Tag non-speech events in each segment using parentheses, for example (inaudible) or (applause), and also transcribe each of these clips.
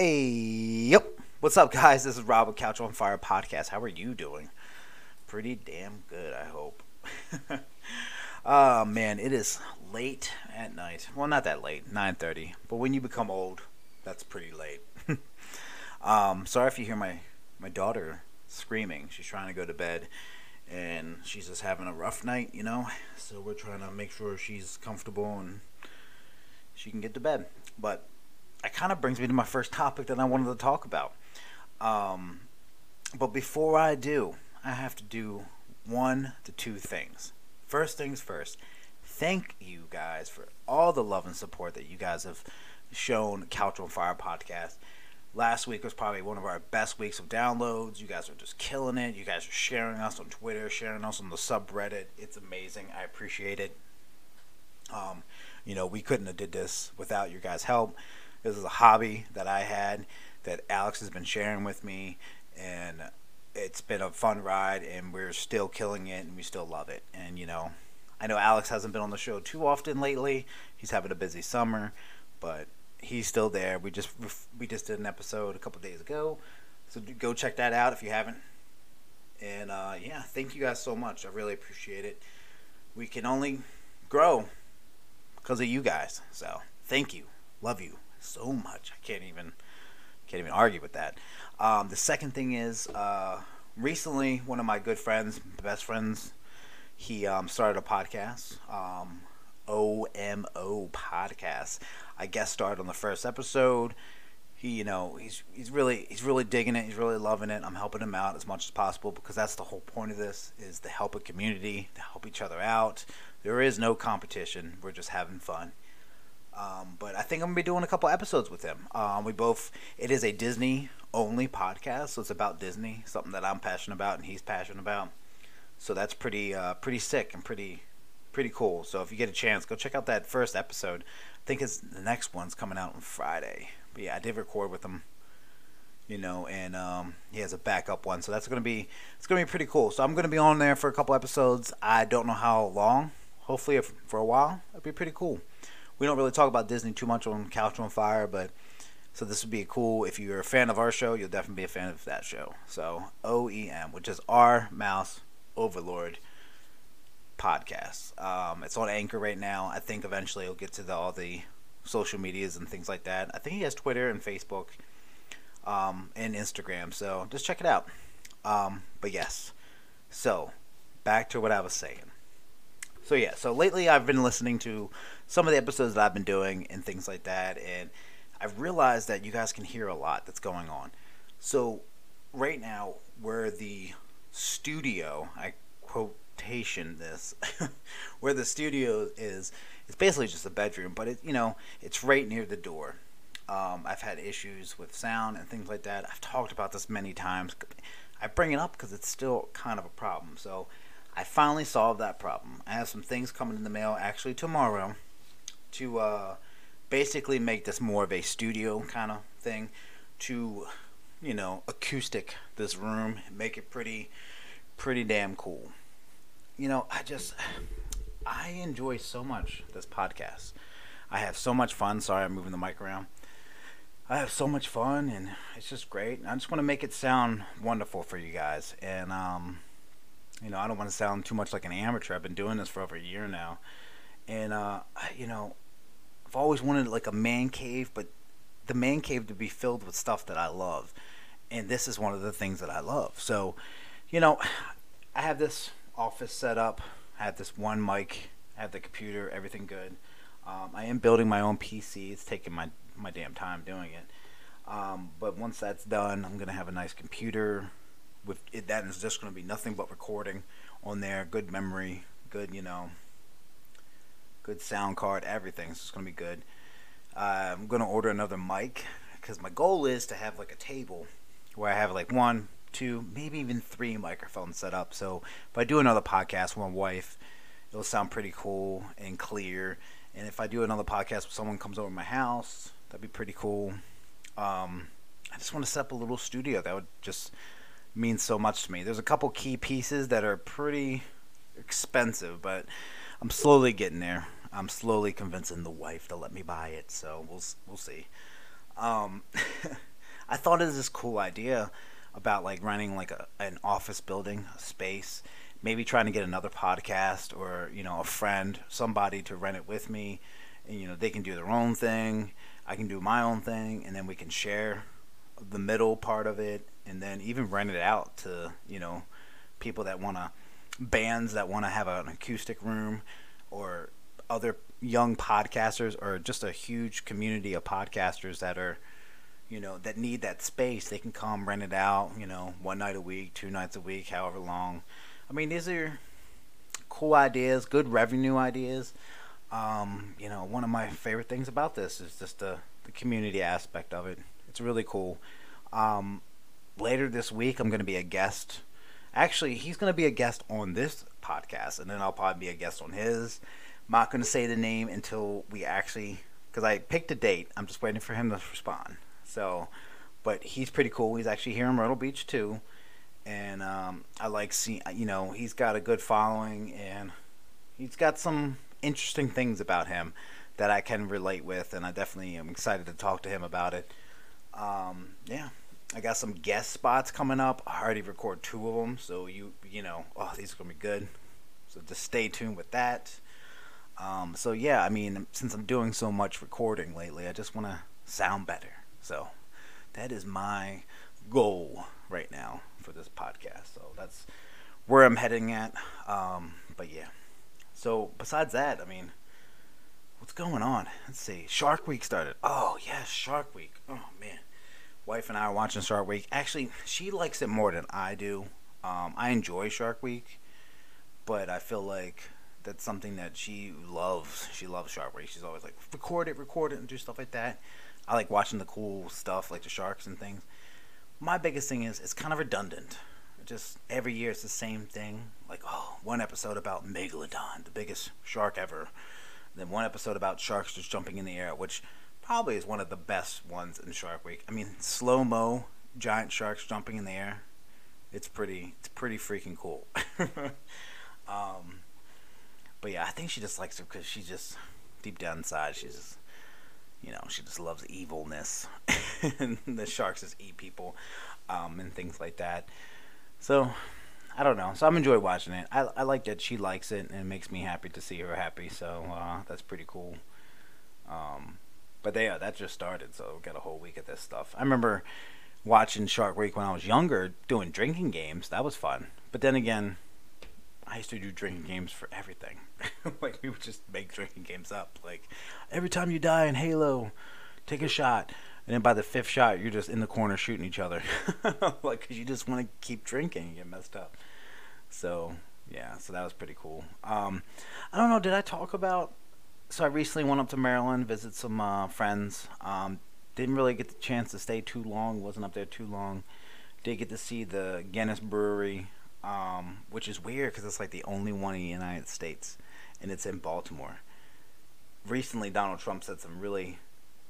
Hey, yep. What's up, guys? This is Rob with Couch on Fire podcast. How are you doing? Pretty damn good, I hope. (laughs) oh man, it is late at night. Well, not that late, 9:30. But when you become old, that's pretty late. (laughs) um, sorry if you hear my my daughter screaming. She's trying to go to bed, and she's just having a rough night, you know. So we're trying to make sure she's comfortable and she can get to bed. But that kind of brings me to my first topic that I wanted to talk about. Um, but before I do, I have to do one to two things. First things first, thank you guys for all the love and support that you guys have shown Couch on Fire podcast. Last week was probably one of our best weeks of downloads. You guys are just killing it. You guys are sharing us on Twitter, sharing us on the subreddit. It's amazing. I appreciate it. Um, you know, we couldn't have did this without your guys' help. This is a hobby that I had that Alex has been sharing with me, and it's been a fun ride, and we're still killing it, and we still love it. And you know, I know Alex hasn't been on the show too often lately. He's having a busy summer, but he's still there. We just we just did an episode a couple days ago, so go check that out if you haven't. And uh, yeah, thank you guys so much. I really appreciate it. We can only grow because of you guys. So thank you, love you so much. I can't even can't even argue with that. Um, the second thing is uh, recently one of my good friends, best friends, he um, started a podcast. Um, OMO podcast. I guest starred on the first episode. He, you know, he's he's really he's really digging it. He's really loving it. I'm helping him out as much as possible because that's the whole point of this is to help a community, to help each other out. There is no competition. We're just having fun. Um, but I think I'm gonna be doing a couple episodes with him. Um, we both it is a Disney only podcast, so it's about Disney, something that I'm passionate about and he's passionate about. So that's pretty uh, pretty sick and pretty pretty cool. So if you get a chance, go check out that first episode. I think it's the next one's coming out on Friday. But yeah, I did record with him, you know, and um, he has a backup one, so that's gonna be it's gonna be pretty cool. So I'm gonna be on there for a couple episodes. I don't know how long. Hopefully, for a while, it'd be pretty cool we don't really talk about Disney too much on Couch on Fire, but so this would be cool. If you're a fan of our show, you'll definitely be a fan of that show. So OEM, which is our Mouse Overlord podcast. Um, it's on Anchor right now. I think eventually it'll get to the, all the social medias and things like that. I think he has Twitter and Facebook um, and Instagram. So just check it out. Um, but yes, so back to what I was saying. So yeah, so lately I've been listening to some of the episodes that I've been doing and things like that, and I've realized that you guys can hear a lot that's going on. So right now, where the studio, I quotation this, (laughs) where the studio is, it's basically just a bedroom, but it you know it's right near the door. Um, I've had issues with sound and things like that. I've talked about this many times. I bring it up because it's still kind of a problem. So I finally solved that problem. I have some things coming in the mail actually tomorrow to uh, basically make this more of a studio kind of thing to you know acoustic this room make it pretty pretty damn cool. You know i just i enjoy so much this podcast. I have so much fun. Sorry i'm moving the mic around. I have so much fun and it's just great. I just want to make it sound wonderful for you guys and um you know, I don't want to sound too much like an amateur. I've been doing this for over a year now, and uh, you know, I've always wanted like a man cave, but the man cave to be filled with stuff that I love, and this is one of the things that I love. So, you know, I have this office set up. I have this one mic. I have the computer. Everything good. Um, I am building my own PC. It's taking my my damn time doing it. Um, but once that's done, I'm gonna have a nice computer with it, that is just going to be nothing but recording on there. Good memory, good you know, good sound card, everything. So it's going to be good. Uh, I'm going to order another mic because my goal is to have like a table where I have like one, two, maybe even three microphones set up. So if I do another podcast with my wife, it'll sound pretty cool and clear. And if I do another podcast with someone comes over my house, that'd be pretty cool. Um, I just want to set up a little studio that would just means so much to me. There's a couple key pieces that are pretty expensive, but I'm slowly getting there. I'm slowly convincing the wife to let me buy it, so we'll we'll see. Um, (laughs) I thought was this cool idea about like running like a, an office building, a space, maybe trying to get another podcast or you know a friend, somebody to rent it with me, and you know they can do their own thing, I can do my own thing, and then we can share the middle part of it, and then even rent it out to you know people that want to bands that want to have an acoustic room or other young podcasters or just a huge community of podcasters that are you know that need that space. They can come rent it out you know one night a week two nights a week however long. I mean these are cool ideas good revenue ideas. Um, you know one of my favorite things about this is just the, the community aspect of it. It's really cool. Um, later this week i'm going to be a guest actually he's going to be a guest on this podcast and then i'll probably be a guest on his I'm not going to say the name until we actually because i picked a date i'm just waiting for him to respond so, but he's pretty cool. He's actually here in Myrtle Beach too, and um, I like seeing. You know, he's got a good following, and he's got some interesting things about him that I can relate with, and I definitely am excited to talk to him about it. Um, yeah, I got some guest spots coming up. I already recorded two of them, so you you know, oh, these are gonna be good. So just stay tuned with that. Um, so yeah, I mean, since I'm doing so much recording lately, I just want to sound better. So that is my goal right now for this podcast. So that's where I'm heading at. Um, but yeah. So besides that, I mean, what's going on? Let's see. Shark Week started. Oh yes, Shark Week. Oh man, wife and I are watching Shark Week. Actually, she likes it more than I do. Um, I enjoy Shark Week, but I feel like that's something that she loves. She loves Shark Week. She's always like, record it, record it, and do stuff like that. I like watching the cool stuff like the sharks and things. My biggest thing is it's kind of redundant. Just every year it's the same thing. Like, oh, one episode about Megalodon, the biggest shark ever. Then one episode about sharks just jumping in the air, which probably is one of the best ones in Shark Week. I mean, slow mo giant sharks jumping in the air. It's pretty. It's pretty freaking cool. (laughs) um, but yeah, I think she just likes it because she just deep down inside she's just you know, she just loves evilness. (laughs) and the sharks just eat people um, and things like that. So, I don't know. So I'm enjoying watching it. I, I like that she likes it and it makes me happy to see her happy. So uh, that's pretty cool. Um, but they, uh, that just started, so we got a whole week of this stuff. I remember watching Shark Week when I was younger, doing drinking games. That was fun. But then again, I used to do drinking games for everything. (laughs) like we would just make drinking games up. Like every time you die in Halo, take a shot, and then by the fifth shot, you're just in the corner shooting each other, (laughs) like because you just want to keep drinking and get messed up. So yeah, so that was pretty cool. Um, I don't know. Did I talk about? So I recently went up to Maryland, visit some uh, friends. Um, didn't really get the chance to stay too long. wasn't up there too long. Did get to see the Guinness Brewery um, which is weird because it's like the only one in the United States, and it's in Baltimore. Recently, Donald Trump said some really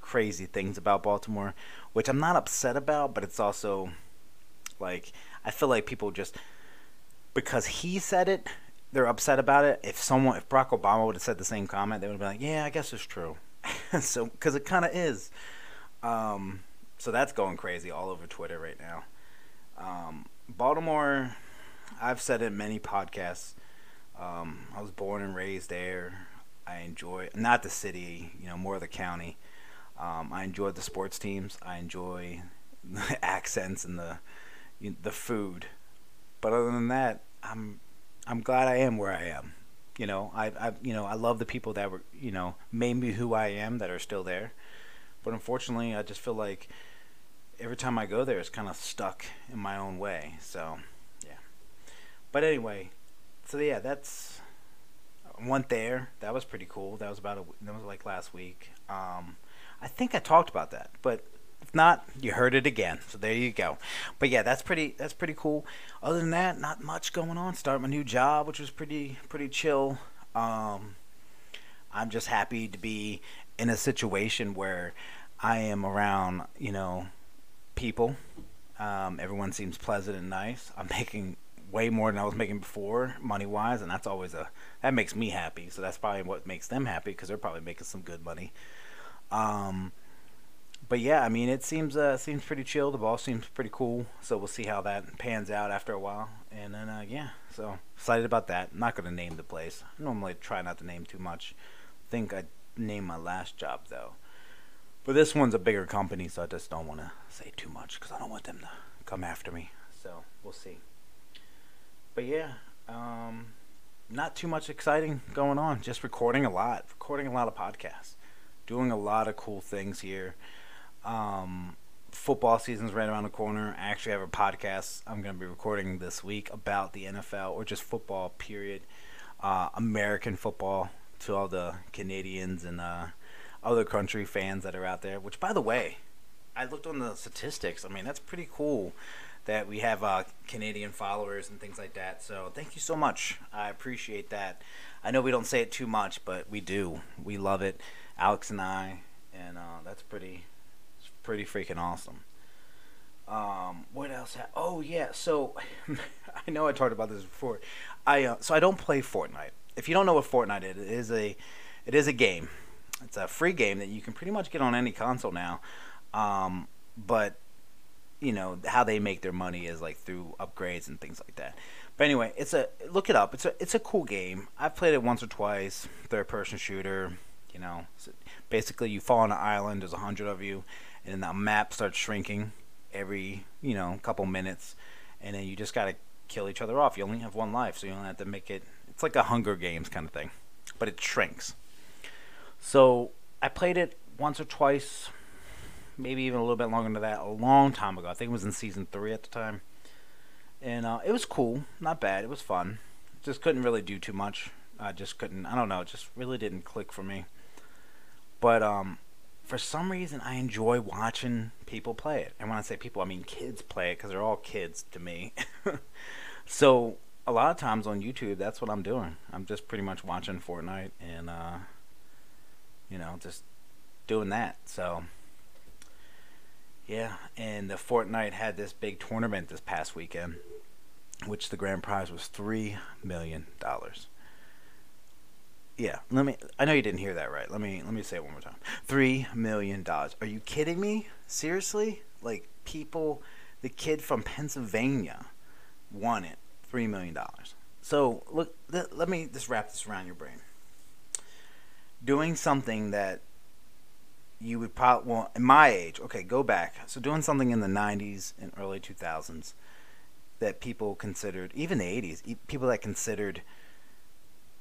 crazy things about Baltimore, which I'm not upset about, but it's also like I feel like people just because he said it, they're upset about it. If someone, if Barack Obama would have said the same comment, they would have been like, "Yeah, I guess it's true." (laughs) so, because it kind of is. Um, so that's going crazy all over Twitter right now. Um, Baltimore I've said in many podcasts. Um, I was born and raised there. I enjoy not the city, you know, more the county. Um, I enjoy the sports teams. I enjoy (laughs) the accents and the you know, the food. But other than that, I'm I'm glad I am where I am. You know, I I you know I love the people that were you know made me who I am that are still there. But unfortunately, I just feel like every time I go there, it's kind of stuck in my own way. So yeah. but anyway, so yeah, that's went there. That was pretty cool. That was about a that was like last week. Um, I think I talked about that, but not, you heard it again. So there you go. But yeah, that's pretty that's pretty cool. Other than that, not much going on. Start my new job, which was pretty pretty chill. Um, I'm just happy to be in a situation where I am around, you know, people. Um, everyone seems pleasant and nice. I'm (laughs) making way more than I was making before, money wise, and that's always a that makes me happy. So that's probably what makes them happy because they're probably making some good money. Um, but yeah, I mean, it seems uh, seems pretty chill. The ball seems pretty cool. So we'll see how that pans out after a while. And then uh, yeah, so excited about that. I'm not gonna name the place. I normally try not to name too much. I think I named my last job though. But this one's a bigger company, so I just don't want to say too much because I don't want them to come after me. So we'll see. But yeah, um, not too much exciting going on. Just recording a lot, recording a lot of podcasts, doing a lot of cool things here. Um, football season's right around the corner. I actually have a podcast I'm going to be recording this week about the NFL or just football, period. Uh, American football to all the Canadians and uh, other country fans that are out there. Which, by the way, I looked on the statistics. I mean, that's pretty cool that we have uh, Canadian followers and things like that. So thank you so much. I appreciate that. I know we don't say it too much, but we do. We love it, Alex and I, and uh, that's pretty, pretty freaking awesome. Um, what else? Ha- oh yeah, so (laughs) I know I talked about this before. I uh, so I don't play Fortnite. If you don't know what Fortnite is, it is a it is a game. It's a free game that you can pretty much get on any console now. Um, but you know how they make their money is like through upgrades and things like that. But anyway, it's a look it up. It's a it's a cool game. I've played it once or twice. Third person shooter. You know, so basically you fall on an island. There's a hundred of you, and then the map starts shrinking every you know couple minutes, and then you just gotta kill each other off. You only have one life, so you don't have to make it. It's like a Hunger Games kind of thing, but it shrinks. So I played it once or twice maybe even a little bit longer than that, a long time ago. I think it was in season three at the time, and uh, it was cool, not bad. It was fun. Just couldn't really do too much. I just couldn't. I don't know. It just really didn't click for me. But um, for some reason, I enjoy watching people play it. And when I say people, I mean kids play it because they're all kids to me. (laughs) so a lot of times on YouTube, that's what I'm doing. I'm just pretty much watching Fortnite and uh, you know just doing that. So yeah, and the Fortnite had this big tournament this past weekend, which the grand prize was three million dollars. Yeah, let me. I know you didn't hear that right. Let me let me say it one more time. Three million dollars. Are you kidding me? Seriously? Like people, the kid from Pennsylvania won it. Three million dollars. So look, let, let me just wrap this around your brain. Doing something that you would probably well in my age okay go back so doing something in the 90s and early 2000s that people considered even the 80s people that considered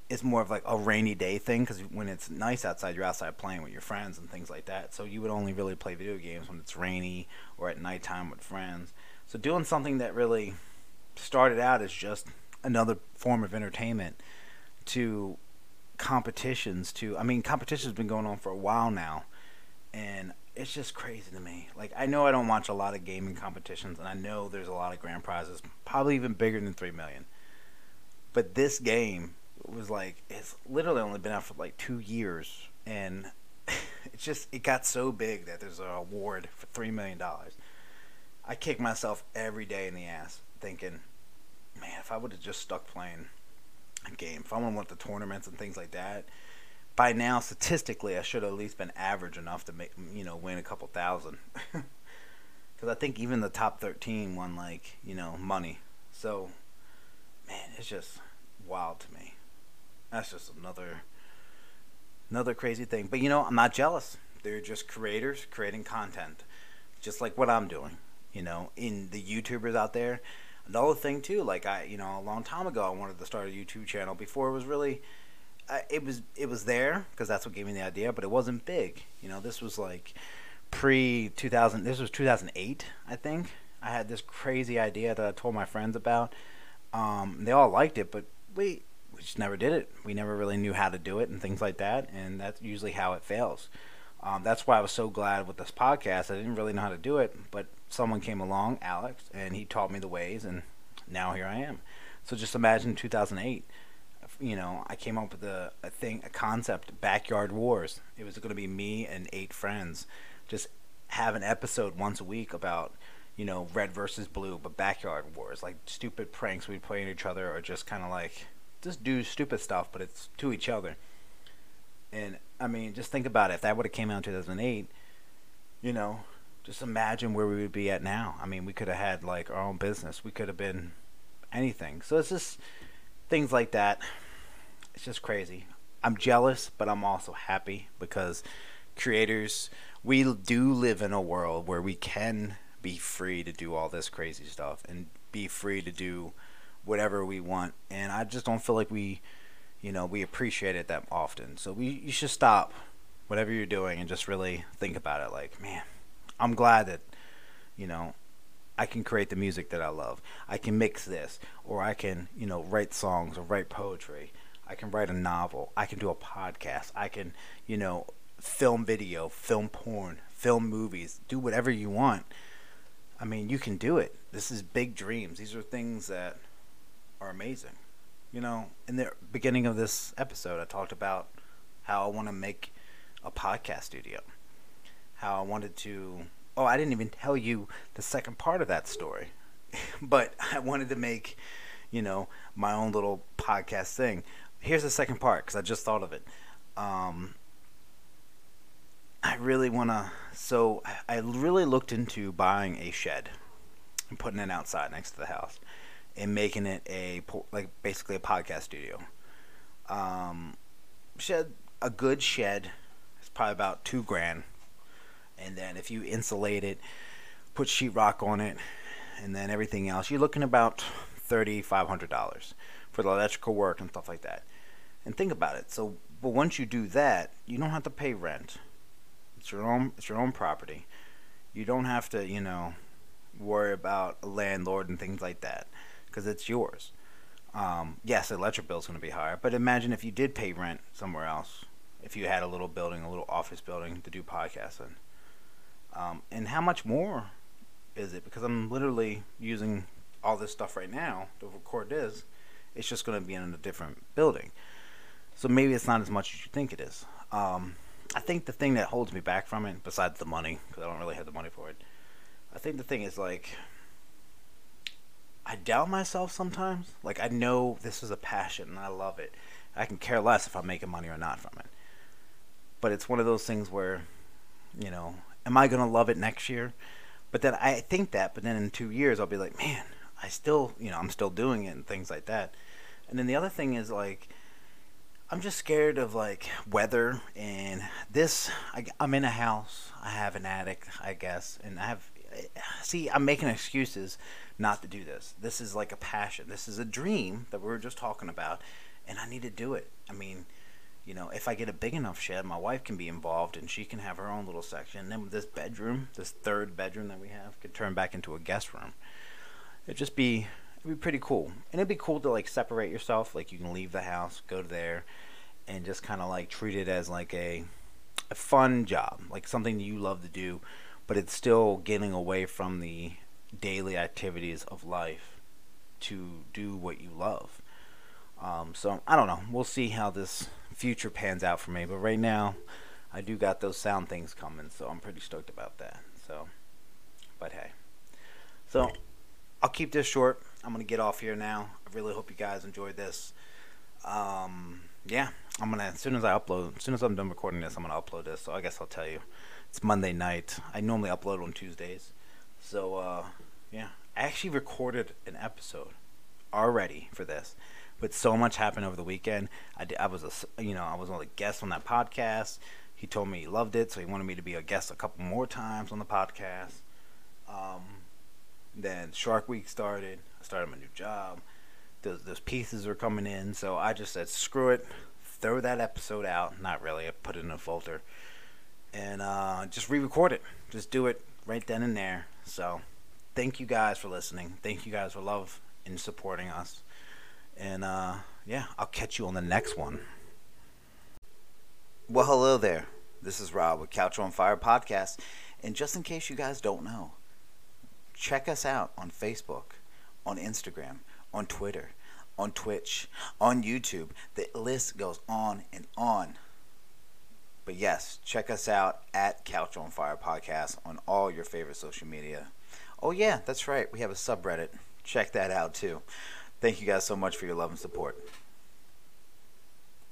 it's more of like a rainy day thing because when it's nice outside you're outside playing with your friends and things like that so you would only really play video games when it's rainy or at nighttime with friends so doing something that really started out as just another form of entertainment to competitions to i mean competition's been going on for a while now and it's just crazy to me. Like I know I don't watch a lot of gaming competitions, and I know there's a lot of grand prizes, probably even bigger than three million. But this game was like it's literally only been out for like two years, and (laughs) it's just it got so big that there's an award for three million dollars. I kick myself every day in the ass thinking, man, if I would have just stuck playing a game, if I would have went to tournaments and things like that by now statistically I should have at least been average enough to make you know win a couple thousand. (laughs) Because I think even the top thirteen won like you know money. So man, it's just wild to me. That's just another another crazy thing. But you know, I'm not jealous. They're just creators creating content, just like what I'm doing. You know, in the YouTubers out there. Another thing too, like I, you know, a long time ago, I wanted to start a YouTube channel before it was really it was it was there because that's what gave me the idea, but it wasn't big. You know, this was like pre 2000. This was 2008, I think. I had this crazy idea that I told my friends about. Um, they all liked it, but we we just never did it. We never really knew how to do it and things like that, and that's usually how it fails. Um, that's why I was so glad with this podcast. I didn't really know how to do it, but someone came along, Alex, and he taught me the ways, and now here I am. So just imagine 2008 you know, I came up with a, a thing, a concept, backyard wars. It was going to be me and eight friends, just have an episode once a week about, you know, red versus blue, but backyard wars, like stupid pranks we'd play on each other, or just kind of like just do stupid stuff, but it's to each other. And I mean, just think about it. If that would have came out in 2008, you know, just imagine where we would be at now. I mean, we could have had like our own business. We could have been anything. So it's just things like that. It's just crazy. I'm jealous, but I'm also happy because creators, we do live in a world where we can be free to do all this crazy stuff and be free to do whatever we want. And I just don't feel like we, you know, we appreciate it that often. So we you should stop whatever you're doing and just really think about it like, man, I'm glad that, you know, I can create the music that I love. I can mix this, or I can, you know, write songs or write poetry. I can write a novel. I can do a podcast. I can, you know, film video, film porn, film movies, do whatever you want. I mean, you can do it. This is big dreams. These are things that are amazing. You know, in the beginning of this episode, I talked about how I want to make a podcast studio. How I wanted to. Oh, I didn't even tell you the second part of that story. (laughs) but I wanted to make, you know, my own little podcast thing. Here's the second part because I just thought of it. Um, I really want to. So I really looked into buying a shed and putting it outside next to the house and making it a like basically a podcast studio. Um, shed a good shed is probably about two grand, and then if you insulate it, put sheetrock on it, and then everything else, you're looking about thirty five hundred dollars for the electrical work and stuff like that. And think about it. So, but once you do that, you don't have to pay rent. It's your own. It's your own property. You don't have to, you know, worry about a landlord and things like that because it's yours. Um, yes, the electric bill is going to be higher, but imagine if you did pay rent somewhere else. If you had a little building, a little office building to do podcasting, um, and how much more is it? Because I'm literally using all this stuff right now to record this. It's just going to be in a different building, so maybe it's not as much as you think it is. Um, I think the thing that holds me back from it, besides the money, because I don't really have the money for it, I think the thing is like I doubt myself sometimes. Like I know this is a passion and I love it. I can care less if I'm making money or not from it. But it's one of those things where, you know, am I gonna love it next year? But then I think that, but then in two years I'll be like, man, I still, you know, I'm still doing it and things like that. And then the other thing is like, I'm just scared of like weather and this. I, I'm in a house. I have an attic, I guess, and I have. See, I'm making excuses not to do this. This is like a passion. This is a dream that we were just talking about, and I need to do it. I mean, you know, if I get a big enough shed, my wife can be involved and she can have her own little section. And then this bedroom, this third bedroom that we have, could turn back into a guest room. It'd just be it'd be pretty cool. And it'd be cool to like separate yourself. Like you can leave the house, go there, and just kind of like treat it as like a a fun job, like something you love to do, but it's still getting away from the daily activities of life to do what you love. Um, so I don't know. We'll see how this future pans out for me. But right now, I do got those sound things coming, so I'm pretty stoked about that. So, but hey, so I'll keep this short. I'm gonna get off here now. I really hope you guys enjoyed this. Um, yeah, I'm gonna as soon as I upload, as soon as I'm done recording this, I'm gonna upload this. So I guess I'll tell you. It's Monday night. I normally upload on Tuesdays. So uh, yeah, I actually recorded an episode already for this, but so much happened over the weekend. I, did, I was a you know I was on a guest on that podcast. He told me he loved it, so he wanted me to be a guest a couple more times on the podcast. Um, then Shark Week started. I started my new job. Those, those pieces are coming in, so I just said screw it, throw that episode out. Not really. I put it in a folder and uh, just re-record it. Just do it right then and there. So, thank you guys for listening. Thank you guys for love and supporting us. And uh, yeah, I'll catch you on the next one. Well, hello there. This is Rob with Couch on Fire podcast. And just in case you guys don't know, check us out on Facebook, on Instagram, on Twitter, on Twitch, on YouTube. The list goes on and on. But yes, check us out at Couch on Fire Podcast on all your favorite social media. Oh, yeah, that's right. We have a subreddit. Check that out too. Thank you guys so much for your love and support.